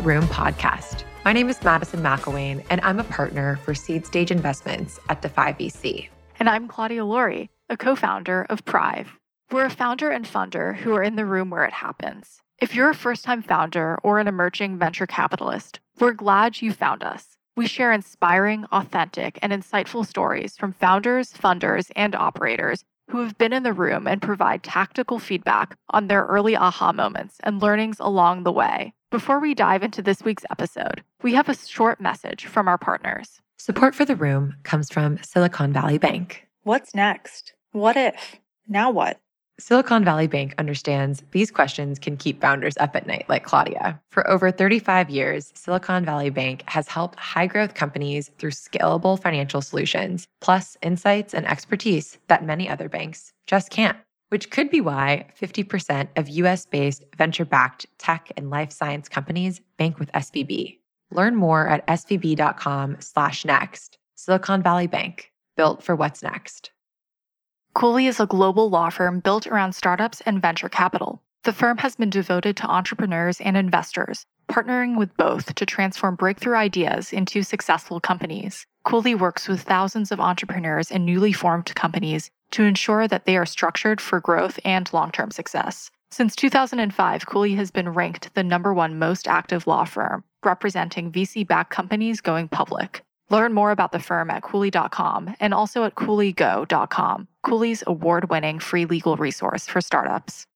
the Room podcast. My name is Madison McIlwain, and I'm a partner for Seed Stage Investments at Defy VC. And I'm Claudia Laurie, a co founder of Prive. We're a founder and funder who are in the room where it happens. If you're a first time founder or an emerging venture capitalist, we're glad you found us. We share inspiring, authentic, and insightful stories from founders, funders, and operators who have been in the room and provide tactical feedback on their early aha moments and learnings along the way. Before we dive into this week's episode, we have a short message from our partners. Support for the room comes from Silicon Valley Bank. What's next? What if? Now what? Silicon Valley Bank understands these questions can keep founders up at night, like Claudia. For over 35 years, Silicon Valley Bank has helped high growth companies through scalable financial solutions, plus insights and expertise that many other banks just can't. Which could be why 50% of US based venture backed tech and life science companies bank with SVB. Learn more at svb.com/slash next. Silicon Valley Bank, built for what's next. Cooley is a global law firm built around startups and venture capital. The firm has been devoted to entrepreneurs and investors, partnering with both to transform breakthrough ideas into successful companies. Cooley works with thousands of entrepreneurs and newly formed companies to ensure that they are structured for growth and long term success. Since 2005, Cooley has been ranked the number one most active law firm, representing VC backed companies going public. Learn more about the firm at Cooley.com and also at CooleyGo.com, Cooley's award winning free legal resource for startups.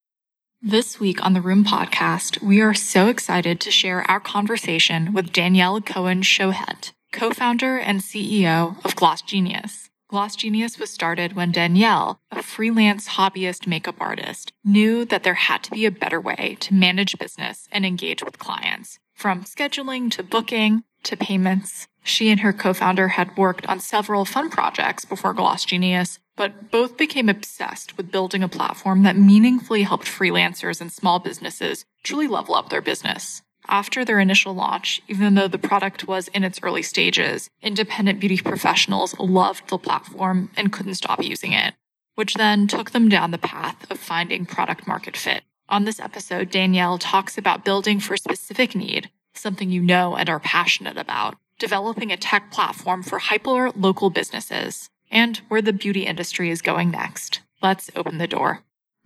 This week on the Room podcast, we are so excited to share our conversation with Danielle Cohen Shohet, co founder and CEO of Gloss Genius. Gloss Genius was started when Danielle, a freelance hobbyist makeup artist, knew that there had to be a better way to manage business and engage with clients. From scheduling to booking to payments, she and her co-founder had worked on several fun projects before Gloss Genius, but both became obsessed with building a platform that meaningfully helped freelancers and small businesses truly level up their business. After their initial launch, even though the product was in its early stages, independent beauty professionals loved the platform and couldn't stop using it, which then took them down the path of finding product market fit. On this episode, Danielle talks about building for a specific need, something you know and are passionate about, developing a tech platform for hyper local businesses, and where the beauty industry is going next. Let's open the door.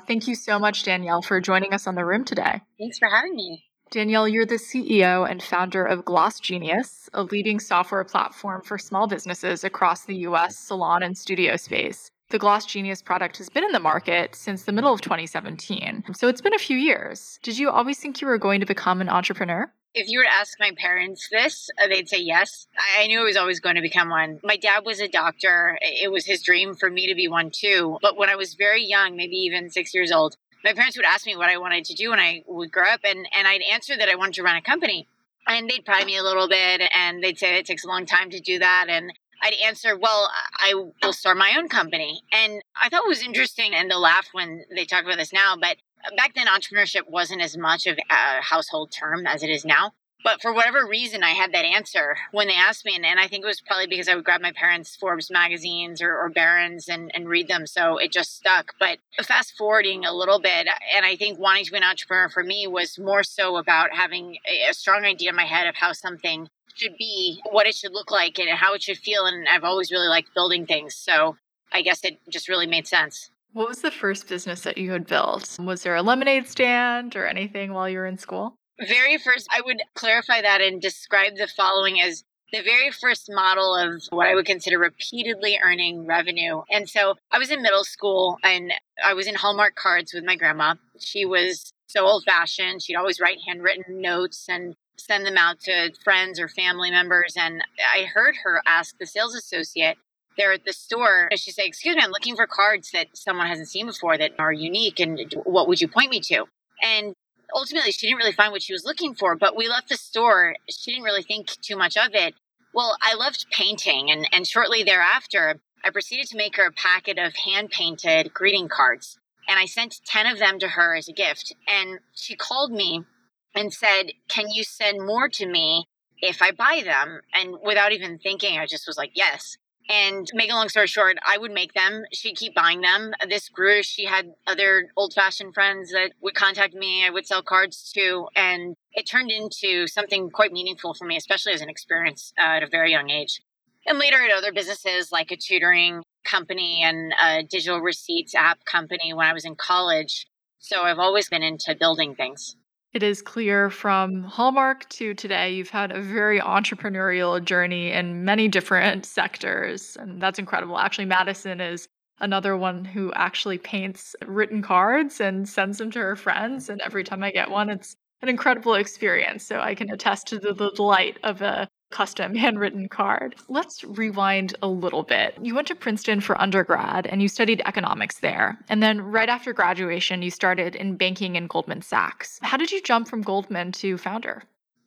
Thank you so much, Danielle, for joining us on the room today. Thanks for having me. Danielle, you're the CEO and founder of Gloss Genius, a leading software platform for small businesses across the US salon and studio space. The Gloss Genius product has been in the market since the middle of 2017, so it's been a few years. Did you always think you were going to become an entrepreneur? If you were to ask my parents this, uh, they'd say yes. I knew I was always going to become one. My dad was a doctor. It was his dream for me to be one too. But when I was very young, maybe even six years old, my parents would ask me what I wanted to do when I would grow up, and, and I'd answer that I wanted to run a company. And they'd pry me a little bit, and they'd say it takes a long time to do that. And I'd answer, well, I will start my own company. And I thought it was interesting, and they'll laugh when they talk about this now, but back then entrepreneurship wasn't as much of a household term as it is now. But for whatever reason, I had that answer when they asked me. And, and I think it was probably because I would grab my parents' Forbes magazines or, or Barron's and, and read them. So it just stuck. But fast forwarding a little bit, and I think wanting to be an entrepreneur for me was more so about having a strong idea in my head of how something should be, what it should look like, and how it should feel. And I've always really liked building things. So I guess it just really made sense. What was the first business that you had built? Was there a lemonade stand or anything while you were in school? Very first, I would clarify that and describe the following as the very first model of what I would consider repeatedly earning revenue. And so I was in middle school and I was in Hallmark cards with my grandma. She was so old fashioned. She'd always write handwritten notes and send them out to friends or family members. And I heard her ask the sales associate, there at the store. She said, Excuse me, I'm looking for cards that someone hasn't seen before that are unique. And what would you point me to? And ultimately, she didn't really find what she was looking for, but we left the store. She didn't really think too much of it. Well, I loved painting. And, and shortly thereafter, I proceeded to make her a packet of hand painted greeting cards. And I sent 10 of them to her as a gift. And she called me and said, Can you send more to me if I buy them? And without even thinking, I just was like, Yes. And make a long story short, I would make them. She'd keep buying them. This grew. She had other old fashioned friends that would contact me. I would sell cards to. And it turned into something quite meaningful for me, especially as an experience uh, at a very young age. And later at other businesses like a tutoring company and a digital receipts app company when I was in college. So I've always been into building things. It is clear from Hallmark to today, you've had a very entrepreneurial journey in many different sectors. And that's incredible. Actually, Madison is another one who actually paints written cards and sends them to her friends. And every time I get one, it's an incredible experience. So I can attest to the, delight of a custom handwritten card. Let's rewind a little bit. You went to Princeton for undergrad and you studied economics there. And then right after graduation, you started in banking in Goldman Sachs. How did you jump from Goldman to founder?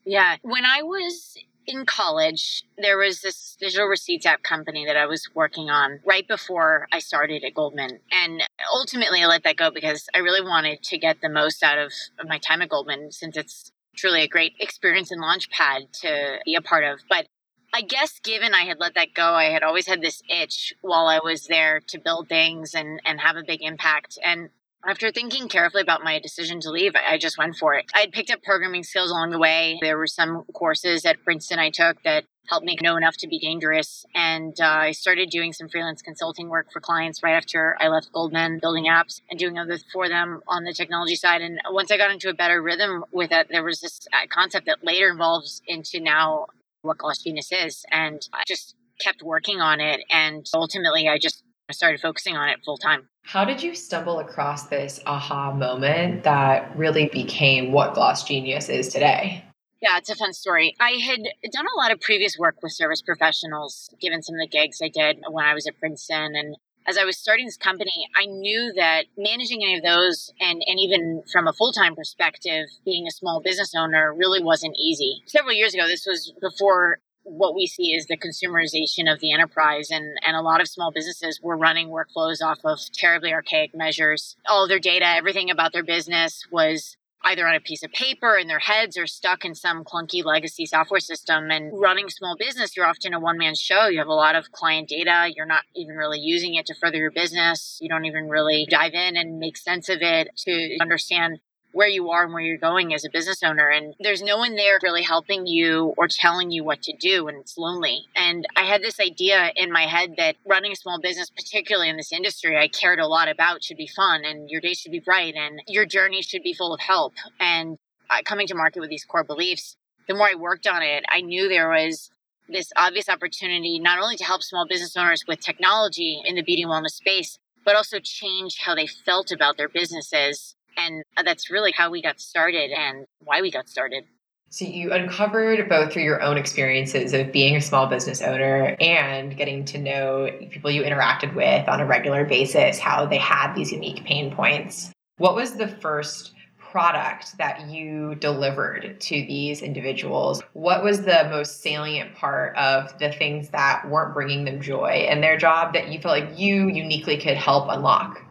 Yeah, when I was in college, there was this digital receipts app company that I was working on right before I started at Goldman. And ultimately, I let that go because I really wanted to get the most out of my time at Goldman since it's truly a great experience and launchpad to be a part of. But I guess given I had let that go, I had always had this itch while I was there to build things and, and have a big impact. And after thinking carefully about my decision to leave, I just went for it. I had picked up programming skills along the way. There were some courses at Princeton I took that helped me know enough to be dangerous. And uh, I started doing some freelance consulting work for clients right after I left Goldman, building apps and doing other for them on the technology side. And once I got into a better rhythm with it, there was this uh, concept that later evolves into now what Gloss Genius is. And I just kept working on it. And ultimately, I just started focusing on it full time. How did you stumble across this aha moment that really became what Gloss Genius is today? Yeah, it's a fun story. I had done a lot of previous work with service professionals, given some of the gigs I did when I was at Princeton. And as I was starting this company, I knew that managing any of those and, and even from a full time perspective, being a small business owner really wasn't easy. Several years ago, this was before what we see is the consumerization of the enterprise and, and a lot of small businesses were running workflows off of terribly archaic measures. All their data everything about their business was either on a piece of paper in their heads or stuck in some clunky legacy software system. And running small business you're often a one-man show. You have a lot of client data. You're not even really using it to further your business. You don't even really dive in and make sense of it to understand where you are and where you're going as a business owner. And there's no one there really helping you or telling you what to do, and it's lonely. And I had this idea in my head that running a small business, particularly in this industry, I cared a lot about should be fun and your day should be bright and your journey should be full of help. And uh, coming to market with these core beliefs, the more I worked on it, I knew there was this obvious opportunity not only to help small business owners with technology in the beauty and wellness space, but also change how they felt about their businesses and uh, that's really how we got started and why we got started. So you uncovered both through your own experiences of being a small business owner and getting to know people you interacted with on a regular basis, how they had these unique pain points. What was the first product that you delivered to these individuals? What was the most salient part of the things that weren't bringing them joy in their job that you felt like you uniquely could help unlock?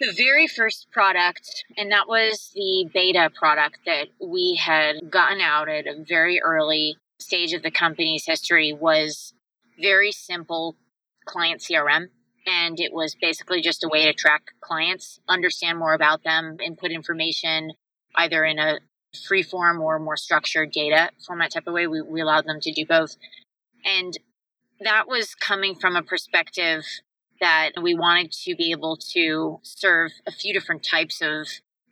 The very first product, and that was the beta product that we had gotten out at a very early stage of the company's history, was very simple client CRM. And it was basically just a way to track clients, understand more about them, input information either in a free form or more structured data format type of way. We, we allowed them to do both. And that was coming from a perspective that we wanted to be able to serve a few different types of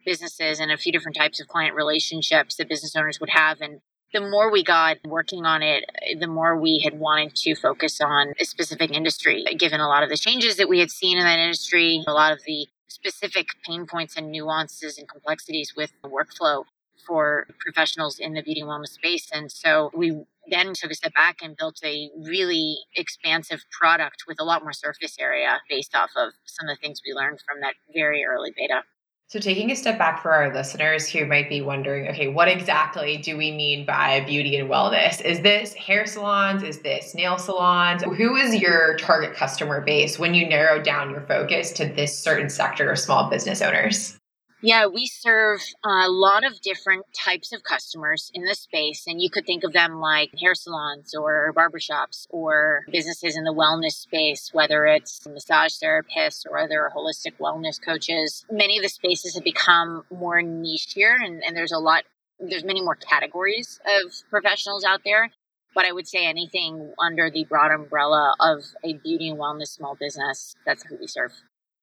businesses and a few different types of client relationships that business owners would have. And the more we got working on it, the more we had wanted to focus on a specific industry, given a lot of the changes that we had seen in that industry, a lot of the specific pain points and nuances and complexities with the workflow for professionals in the beauty and wellness space. And so we then took a step back and built a really expansive product with a lot more surface area based off of some of the things we learned from that very early beta. So, taking a step back for our listeners who might be wondering, okay, what exactly do we mean by beauty and wellness? Is this hair salons? Is this nail salons? Who is your target customer base when you narrow down your focus to this certain sector of small business owners? Yeah, we serve a lot of different types of customers in the space, and you could think of them like hair salons or barbershops or businesses in the wellness space, whether it's massage therapists or other holistic wellness coaches. Many of the spaces have become more niche here, and, and there's a lot, there's many more categories of professionals out there. But I would say anything under the broad umbrella of a beauty and wellness small business, that's who we serve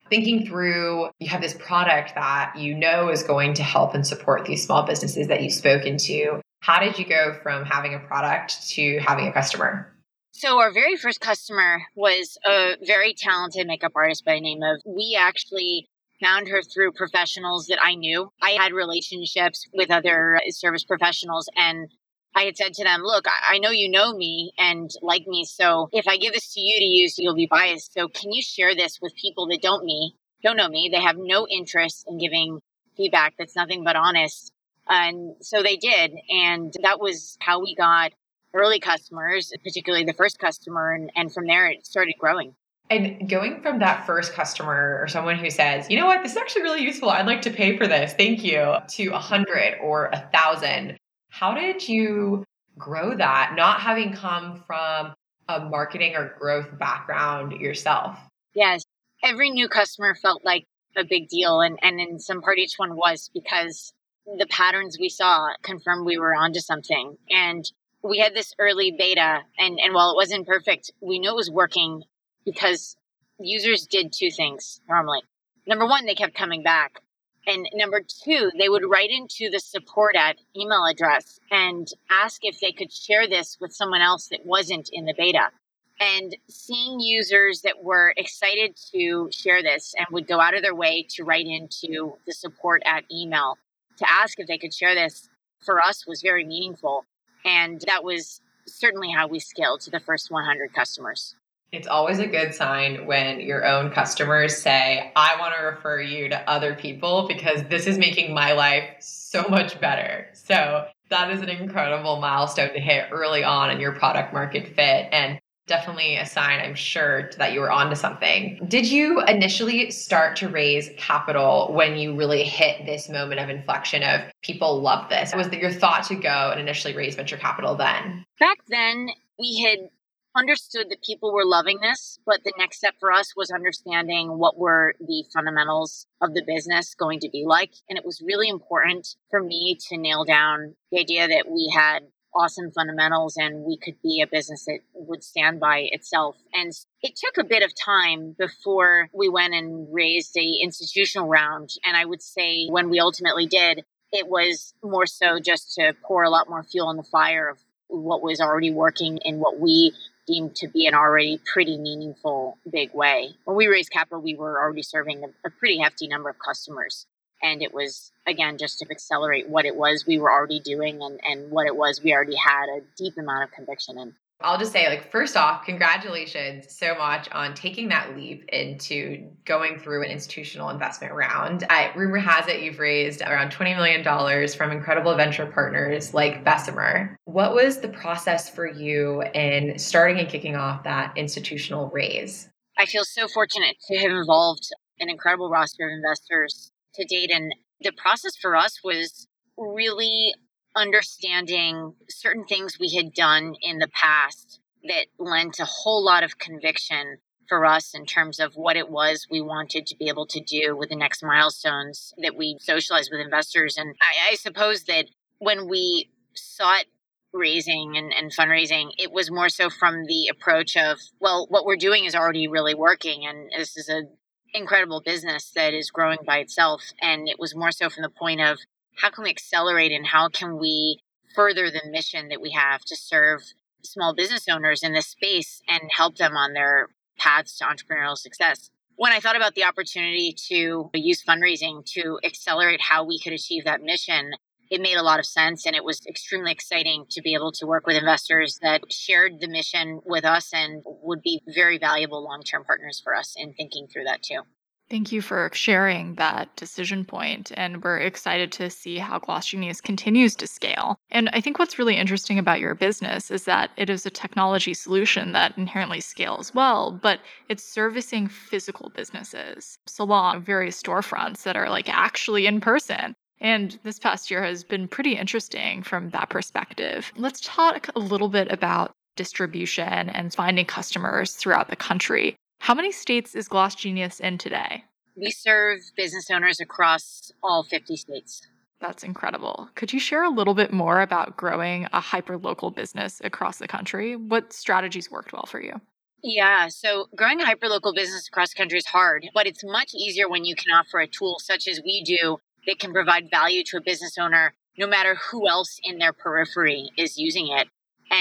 thinking through you have this product that you know is going to help and support these small businesses that you've spoken to how did you go from having a product to having a customer so our very first customer was a very talented makeup artist by the name of we actually found her through professionals that I knew. I had relationships with other service professionals and I had said to them, look, I know you know me and like me. So if I give this to you to use, you'll be biased. So can you share this with people that don't me, don't know me? They have no interest in giving feedback that's nothing but honest. And so they did. And that was how we got early customers, particularly the first customer. And, and from there, it started growing. And going from that first customer or someone who says, you know what, this is actually really useful. I'd like to pay for this. Thank you. To a hundred or a thousand. How did you grow that, not having come from a marketing or growth background yourself? Yes. Every new customer felt like a big deal. And, and in some part, each one was because the patterns we saw confirmed we were onto something. And we had this early beta. And, and while it wasn't perfect, we knew it was working because users did two things normally. Number one, they kept coming back. And number two, they would write into the support at email address and ask if they could share this with someone else that wasn't in the beta. And seeing users that were excited to share this and would go out of their way to write into the support at email to ask if they could share this for us was very meaningful. And that was certainly how we scaled to the first 100 customers. It's always a good sign when your own customers say, I want to refer you to other people because this is making my life so much better. So that is an incredible milestone to hit early on in your product market fit. And definitely a sign, I'm sure, that you were onto something. Did you initially start to raise capital when you really hit this moment of inflection of people love this? Was that your thought to go and initially raise venture capital then? Back then, we had understood that people were loving this, but the next step for us was understanding what were the fundamentals of the business going to be like. And it was really important for me to nail down the idea that we had awesome fundamentals and we could be a business that would stand by itself. And it took a bit of time before we went and raised a institutional round. And I would say when we ultimately did, it was more so just to pour a lot more fuel on the fire of what was already working and what we deemed to be an already pretty meaningful big way. When we raised capital, we were already serving a, a pretty hefty number of customers. And it was, again, just to accelerate what it was we were already doing and, and what it was we already had a deep amount of conviction in. I'll just say, like, first off, congratulations so much on taking that leap into going through an institutional investment round. I, rumor has it you've raised around $20 million from incredible venture partners like Bessemer. What was the process for you in starting and kicking off that institutional raise? I feel so fortunate to have involved an incredible roster of investors to date. And the process for us was really understanding certain things we had done in the past that lent a whole lot of conviction for us in terms of what it was we wanted to be able to do with the next milestones that we socialized with investors. And I, I suppose that when we sought raising and, and fundraising, it was more so from the approach of, well, what we're doing is already really working. And this is an incredible business that is growing by itself. And it was more so from the point of, how can we accelerate and how can we further the mission that we have to serve small business owners in this space and help them on their paths to entrepreneurial success. When I thought about the opportunity to use fundraising to accelerate how we could achieve that mission, it made a lot of sense and it was extremely exciting to be able to work with investors that shared the mission with us and would be very valuable long-term partners for us in thinking through that too. Thank you for sharing that decision point, and we're excited to see how Gloss Genius continues to scale. And I think what's really interesting about your business is that it is a technology solution that inherently scales well, but it's servicing physical businesses, salon, various storefronts that are like actually in person. And this past year has been pretty interesting from that perspective. Let's talk a little bit about distribution and finding customers throughout the country. How many states is Gloss Genius in today? We serve business owners across all 50 states. That's incredible. Could you share a little bit more about growing a hyperlocal business across the country? What strategies worked well for you? Yeah, so growing a hyperlocal business across the country is hard, but it's much easier when you can offer a tool such as we do that can provide value to a business owner no matter who else in their periphery is using it.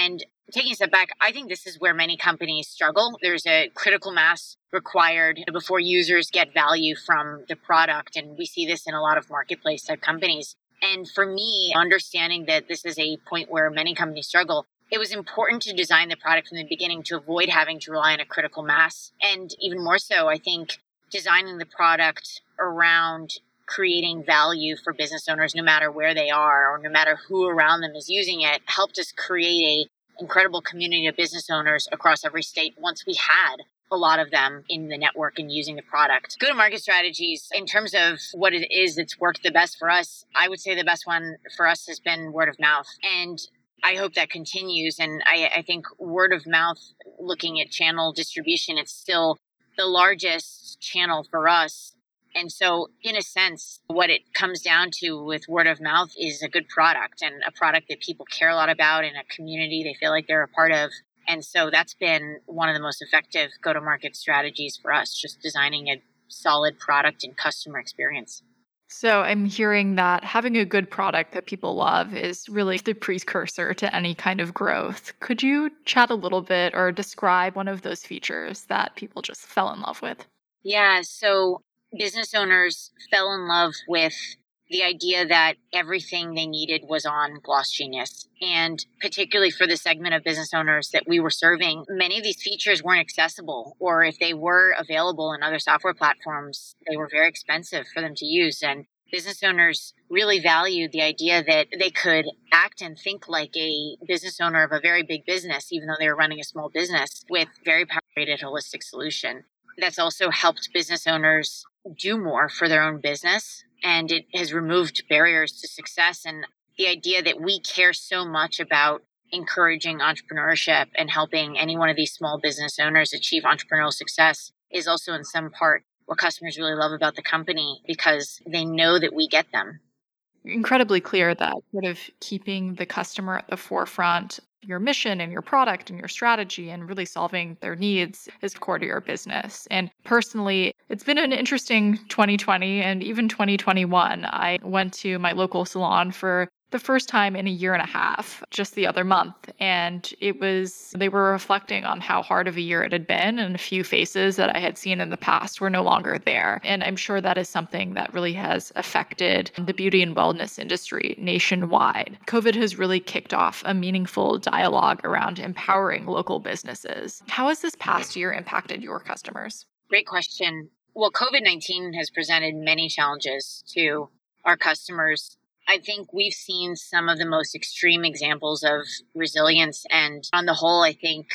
And taking a step back, I think this is where many companies struggle. There's a critical mass required before users get value from the product. And we see this in a lot of marketplace type companies. And for me, understanding that this is a point where many companies struggle, it was important to design the product from the beginning to avoid having to rely on a critical mass. And even more so, I think designing the product around creating value for business owners no matter where they are or no matter who around them is using it helped us create a incredible community of business owners across every state once we had a lot of them in the network and using the product. Go to market strategies, in terms of what it is that's worked the best for us, I would say the best one for us has been word of mouth. And I hope that continues. And I, I think word of mouth, looking at channel distribution, it's still the largest channel for us and so, in a sense, what it comes down to with word of mouth is a good product and a product that people care a lot about in a community they feel like they're a part of. And so, that's been one of the most effective go to market strategies for us, just designing a solid product and customer experience. So, I'm hearing that having a good product that people love is really the precursor to any kind of growth. Could you chat a little bit or describe one of those features that people just fell in love with? Yeah. So, business owners fell in love with the idea that everything they needed was on Gloss Genius. And particularly for the segment of business owners that we were serving, many of these features weren't accessible, or if they were available in other software platforms, they were very expensive for them to use. And business owners really valued the idea that they could act and think like a business owner of a very big business, even though they were running a small business with very power rated holistic solution. That's also helped business owners do more for their own business and it has removed barriers to success and the idea that we care so much about encouraging entrepreneurship and helping any one of these small business owners achieve entrepreneurial success is also in some part what customers really love about the company because they know that we get them incredibly clear that sort of keeping the customer at the forefront your mission and your product and your strategy and really solving their needs is core to your business. And personally, it's been an interesting 2020 and even 2021. I went to my local salon for the first time in a year and a half just the other month. And it was, they were reflecting on how hard of a year it had been, and a few faces that I had seen in the past were no longer there. And I'm sure that is something that really has affected the beauty and wellness industry nationwide. COVID has really kicked off a meaningful dialogue around empowering local businesses. How has this past year impacted your customers? Great question. Well, COVID 19 has presented many challenges to our customers I think we've seen some of the most extreme examples of resilience. And on the whole, I think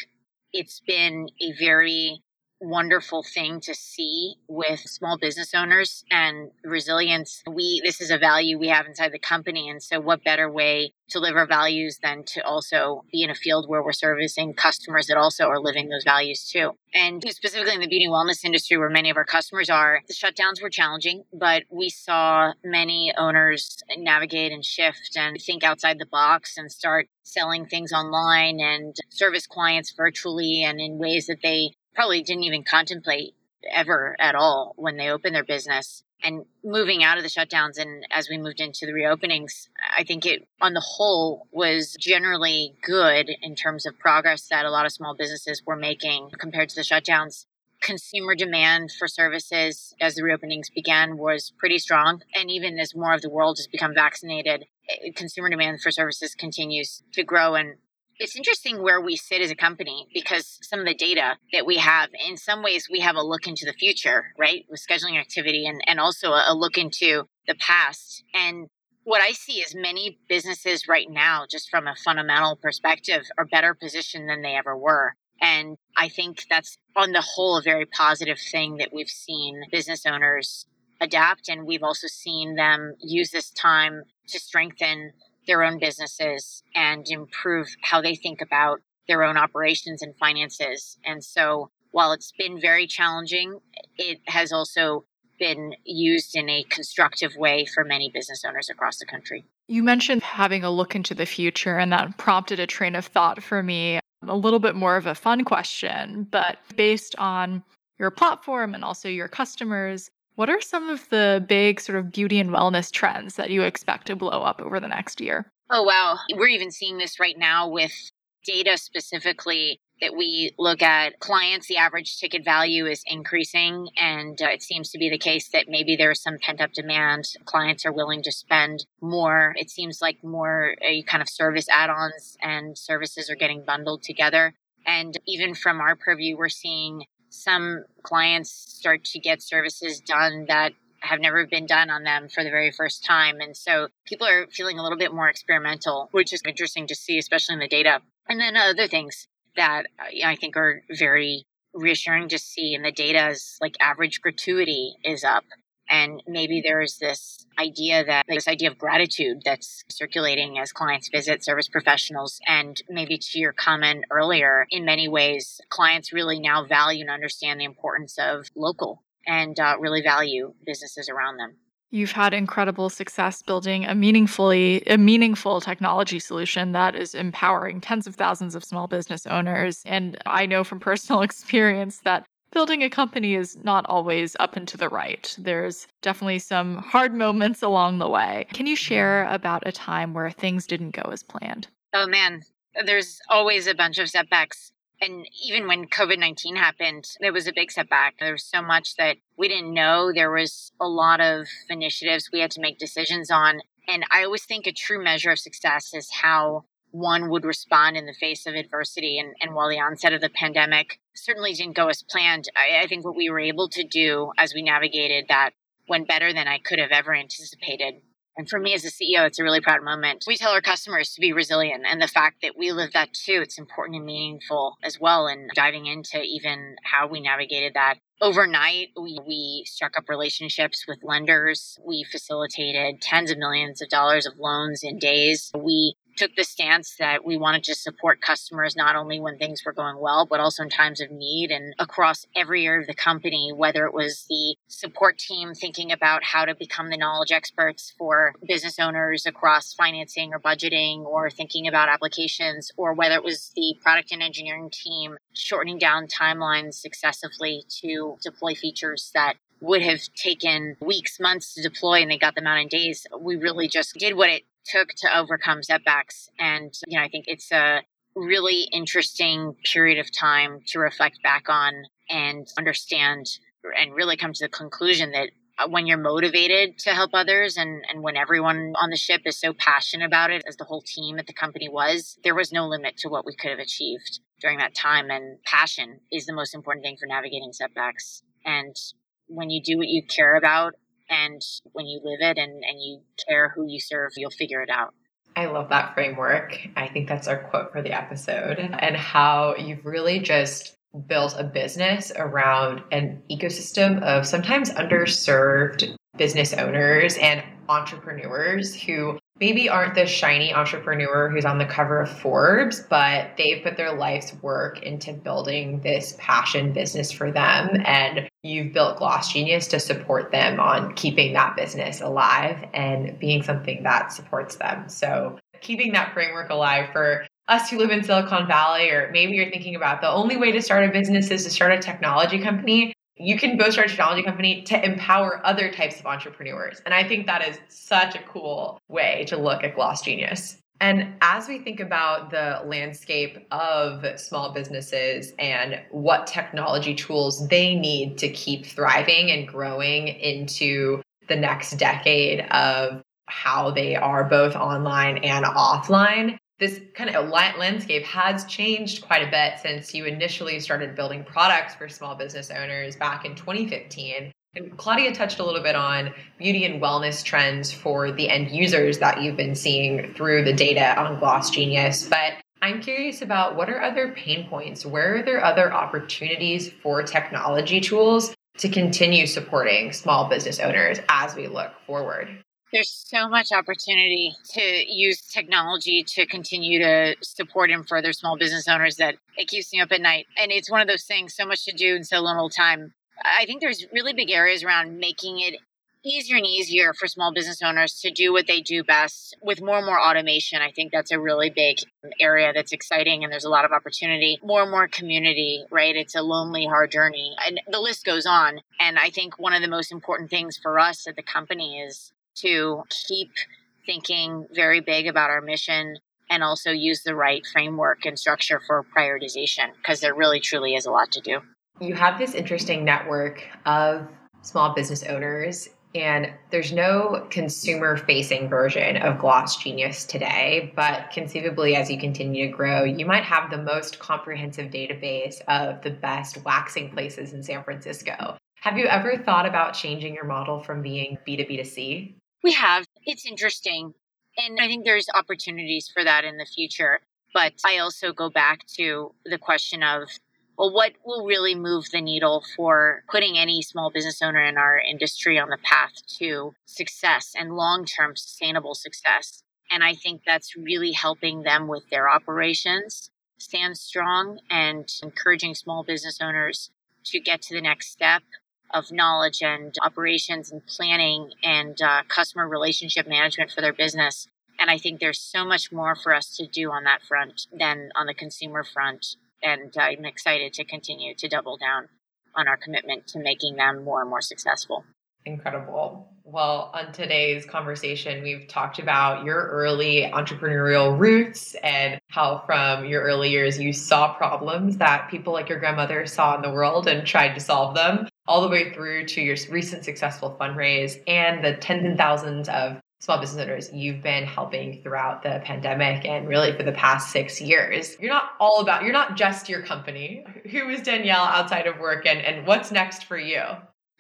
it's been a very wonderful thing to see with small business owners and resilience. We this is a value we have inside the company and so what better way to live our values than to also be in a field where we're servicing customers that also are living those values too. And specifically in the beauty and wellness industry where many of our customers are, the shutdowns were challenging, but we saw many owners navigate and shift and think outside the box and start selling things online and service clients virtually and in ways that they probably didn't even contemplate ever at all when they opened their business. And moving out of the shutdowns and as we moved into the reopenings, I think it on the whole was generally good in terms of progress that a lot of small businesses were making compared to the shutdowns. Consumer demand for services as the reopenings began was pretty strong. And even as more of the world has become vaccinated, consumer demand for services continues to grow. And it's interesting where we sit as a company because some of the data that we have, in some ways, we have a look into the future, right? With scheduling activity and, and also a, a look into the past. And what I see is many businesses right now, just from a fundamental perspective, are better positioned than they ever were. And I think that's on the whole a very positive thing that we've seen business owners adapt. And we've also seen them use this time to strengthen their own businesses and improve how they think about their own operations and finances. And so while it's been very challenging, it has also been used in a constructive way for many business owners across the country. You mentioned having a look into the future, and that prompted a train of thought for me. A little bit more of a fun question, but based on your platform and also your customers, what are some of the big sort of beauty and wellness trends that you expect to blow up over the next year? Oh, wow. We're even seeing this right now with data specifically that we look at clients, the average ticket value is increasing. And uh, it seems to be the case that maybe there's some pent up demand. Clients are willing to spend more. It seems like more uh, kind of service add ons and services are getting bundled together. And even from our purview, we're seeing some clients start to get services done that have never been done on them for the very first time. And so people are feeling a little bit more experimental, which is interesting to see, especially in the data. And then other things that I think are very reassuring to see in the data is like average gratuity is up. And maybe there's this idea that this idea of gratitude that's circulating as clients visit service professionals. And maybe to your comment earlier, in many ways, clients really now value and understand the importance of local and uh, really value businesses around them. You've had incredible success building a meaningfully a meaningful technology solution that is empowering tens of thousands of small business owners. And I know from personal experience that building a company is not always up and to the right. There's definitely some hard moments along the way. Can you share about a time where things didn't go as planned? Oh man, there's always a bunch of setbacks and even when COVID 19 happened, there was a big setback. There was so much that we didn't know. There was a lot of initiatives we had to make decisions on. And I always think a true measure of success is how one would respond in the face of adversity. And, and while the onset of the pandemic certainly didn't go as planned, I, I think what we were able to do as we navigated that went better than I could have ever anticipated. And for me as a CEO, it's a really proud moment. We tell our customers to be resilient, and the fact that we live that too, it's important and meaningful as well. And diving into even how we navigated that overnight, we, we struck up relationships with lenders. We facilitated tens of millions of dollars of loans in days. We took the stance that we wanted to support customers not only when things were going well, but also in times of need and across every area of the company, whether it was the support team thinking about how to become the knowledge experts for business owners across financing or budgeting or thinking about applications, or whether it was the product and engineering team shortening down timelines successively to deploy features that would have taken weeks, months to deploy and they got them out in days. We really just did what it took to overcome setbacks. And, you know, I think it's a really interesting period of time to reflect back on and understand and really come to the conclusion that uh, when you're motivated to help others and, and when everyone on the ship is so passionate about it as the whole team at the company was there was no limit to what we could have achieved during that time and passion is the most important thing for navigating setbacks and when you do what you care about and when you live it and, and you care who you serve, you'll figure it out. I love that framework. I think that's our quote for the episode and how you've really just built a business around an ecosystem of sometimes underserved business owners and entrepreneurs who maybe aren't the shiny entrepreneur who's on the cover of Forbes, but they've put their life's work into building this passion business for them. And you've built Gloss Genius to support them on keeping that business alive and being something that supports them. So keeping that framework alive for us who live in Silicon Valley, or maybe you're thinking about the only way to start a business is to start a technology company you can start a technology company to empower other types of entrepreneurs. And I think that is such a cool way to look at Gloss Genius. And as we think about the landscape of small businesses and what technology tools they need to keep thriving and growing into the next decade of how they are both online and offline, this kind of landscape has changed quite a bit since you initially started building products for small business owners back in 2015. And Claudia touched a little bit on beauty and wellness trends for the end users that you've been seeing through the data on Gloss Genius. But I'm curious about what are other pain points? Where are there other opportunities for technology tools to continue supporting small business owners as we look forward? There's so much opportunity to use technology to continue to support and further small business owners that it keeps me up at night. And it's one of those things, so much to do in so little time. I think there's really big areas around making it easier and easier for small business owners to do what they do best with more and more automation. I think that's a really big area that's exciting and there's a lot of opportunity. More and more community, right? It's a lonely, hard journey. And the list goes on. And I think one of the most important things for us at the company is to keep thinking very big about our mission and also use the right framework and structure for prioritization because there really truly is a lot to do. You have this interesting network of small business owners and there's no consumer facing version of Gloss Genius today, but conceivably, as you continue to grow, you might have the most comprehensive database of the best waxing places in San Francisco. Have you ever thought about changing your model from being B2B to C? We have. It's interesting. And I think there's opportunities for that in the future. But I also go back to the question of well, what will really move the needle for putting any small business owner in our industry on the path to success and long term sustainable success? And I think that's really helping them with their operations stand strong and encouraging small business owners to get to the next step of knowledge and operations and planning and uh, customer relationship management for their business. And I think there's so much more for us to do on that front than on the consumer front and I'm excited to continue to double down on our commitment to making them more and more successful. Incredible. Well, on today's conversation, we've talked about your early entrepreneurial roots and how, from your early years, you saw problems that people like your grandmother saw in the world and tried to solve them, all the way through to your recent successful fundraise and the tens and thousands of small business owners you've been helping throughout the pandemic and really for the past six years. You're not all about, you're not just your company. Who is Danielle outside of work and, and what's next for you?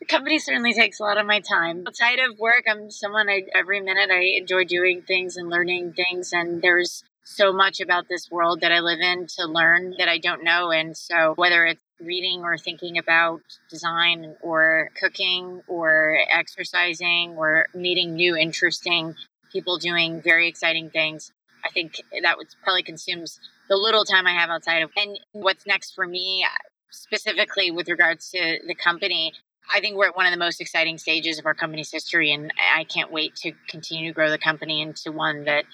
The company certainly takes a lot of my time. Outside of work, I'm someone I, every minute I enjoy doing things and learning things. And there's so much about this world that I live in to learn that I don't know. And so whether it's reading or thinking about design or cooking or exercising or meeting new interesting people doing very exciting things i think that would probably consumes the little time i have outside of and what's next for me uh, specifically with regards to the company i think we're at one of the most exciting stages of our company's history and i can't wait to continue to grow the company into one that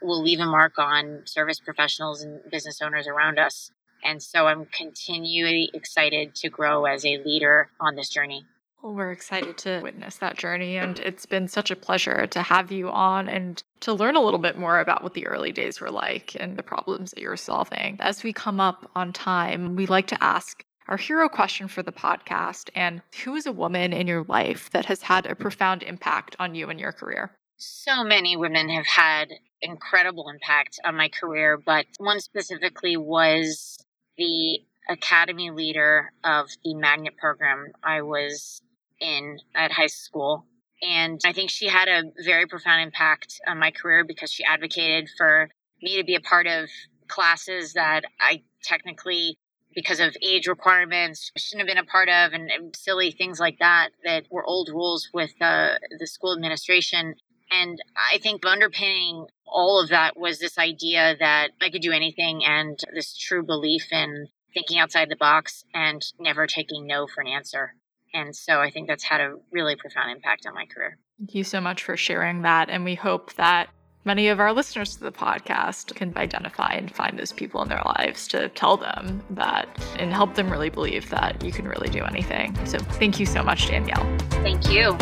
will leave a mark on service professionals and business owners around us and so I'm continually excited to grow as a leader on this journey. Well, we're excited to witness that journey. And it's been such a pleasure to have you on and to learn a little bit more about what the early days were like and the problems that you're solving. As we come up on time, we like to ask our hero question for the podcast and who is a woman in your life that has had a profound impact on you and your career? So many women have had incredible impact on my career, but one specifically was the academy leader of the magnet program I was in at high school. And I think she had a very profound impact on my career because she advocated for me to be a part of classes that I technically, because of age requirements, shouldn't have been a part of, and, silly things like that that were old rules with uh, the school administration. And I think underpinning all of that was this idea that I could do anything and this true belief in thinking outside the box and never taking no for an answer. And so I think that's had a really profound impact on my career. Thank you so much for sharing that. And we hope that many of our listeners to the podcast can identify and find those people in their lives to tell them that and help them really believe that you can really do anything. So thank you so much, Danielle. Thank you.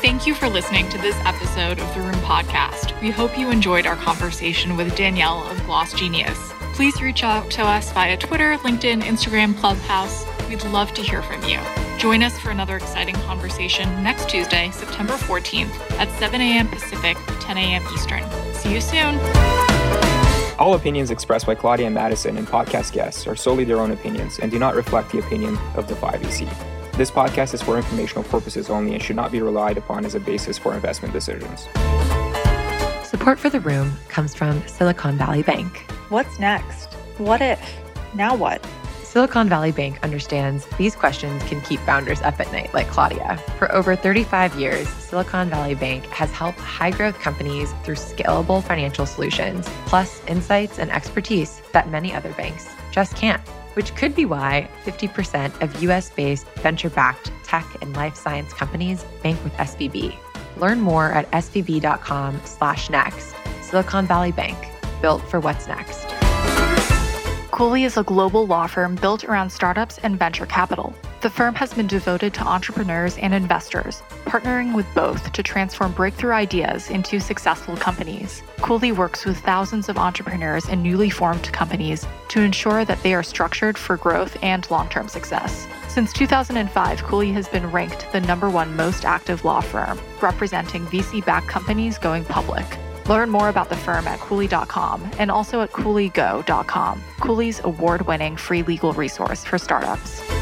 Thank you for listening to this episode of the Room Podcast. We hope you enjoyed our conversation with Danielle of Gloss Genius. Please reach out to us via Twitter, LinkedIn, Instagram, Clubhouse. We'd love to hear from you. Join us for another exciting conversation next Tuesday, September 14th at 7 a.m. Pacific, 10 a.m. Eastern. See you soon. All opinions expressed by Claudia Madison and podcast guests are solely their own opinions and do not reflect the opinion of Defy VC. This podcast is for informational purposes only and should not be relied upon as a basis for investment decisions. Support for the room comes from Silicon Valley Bank. What's next? What if? Now what? Silicon Valley Bank understands these questions can keep founders up at night, like Claudia. For over 35 years, Silicon Valley Bank has helped high growth companies through scalable financial solutions, plus insights and expertise that many other banks just can't. Which could be why 50% of US based venture backed tech and life science companies bank with SVB. Learn more at svb.com slash next. Silicon Valley Bank, built for what's next. Cooley is a global law firm built around startups and venture capital. The firm has been devoted to entrepreneurs and investors, partnering with both to transform breakthrough ideas into successful companies. Cooley works with thousands of entrepreneurs and newly formed companies to ensure that they are structured for growth and long term success. Since 2005, Cooley has been ranked the number one most active law firm, representing VC backed companies going public. Learn more about the firm at Cooley.com and also at CooleyGo.com, Cooley's award winning free legal resource for startups.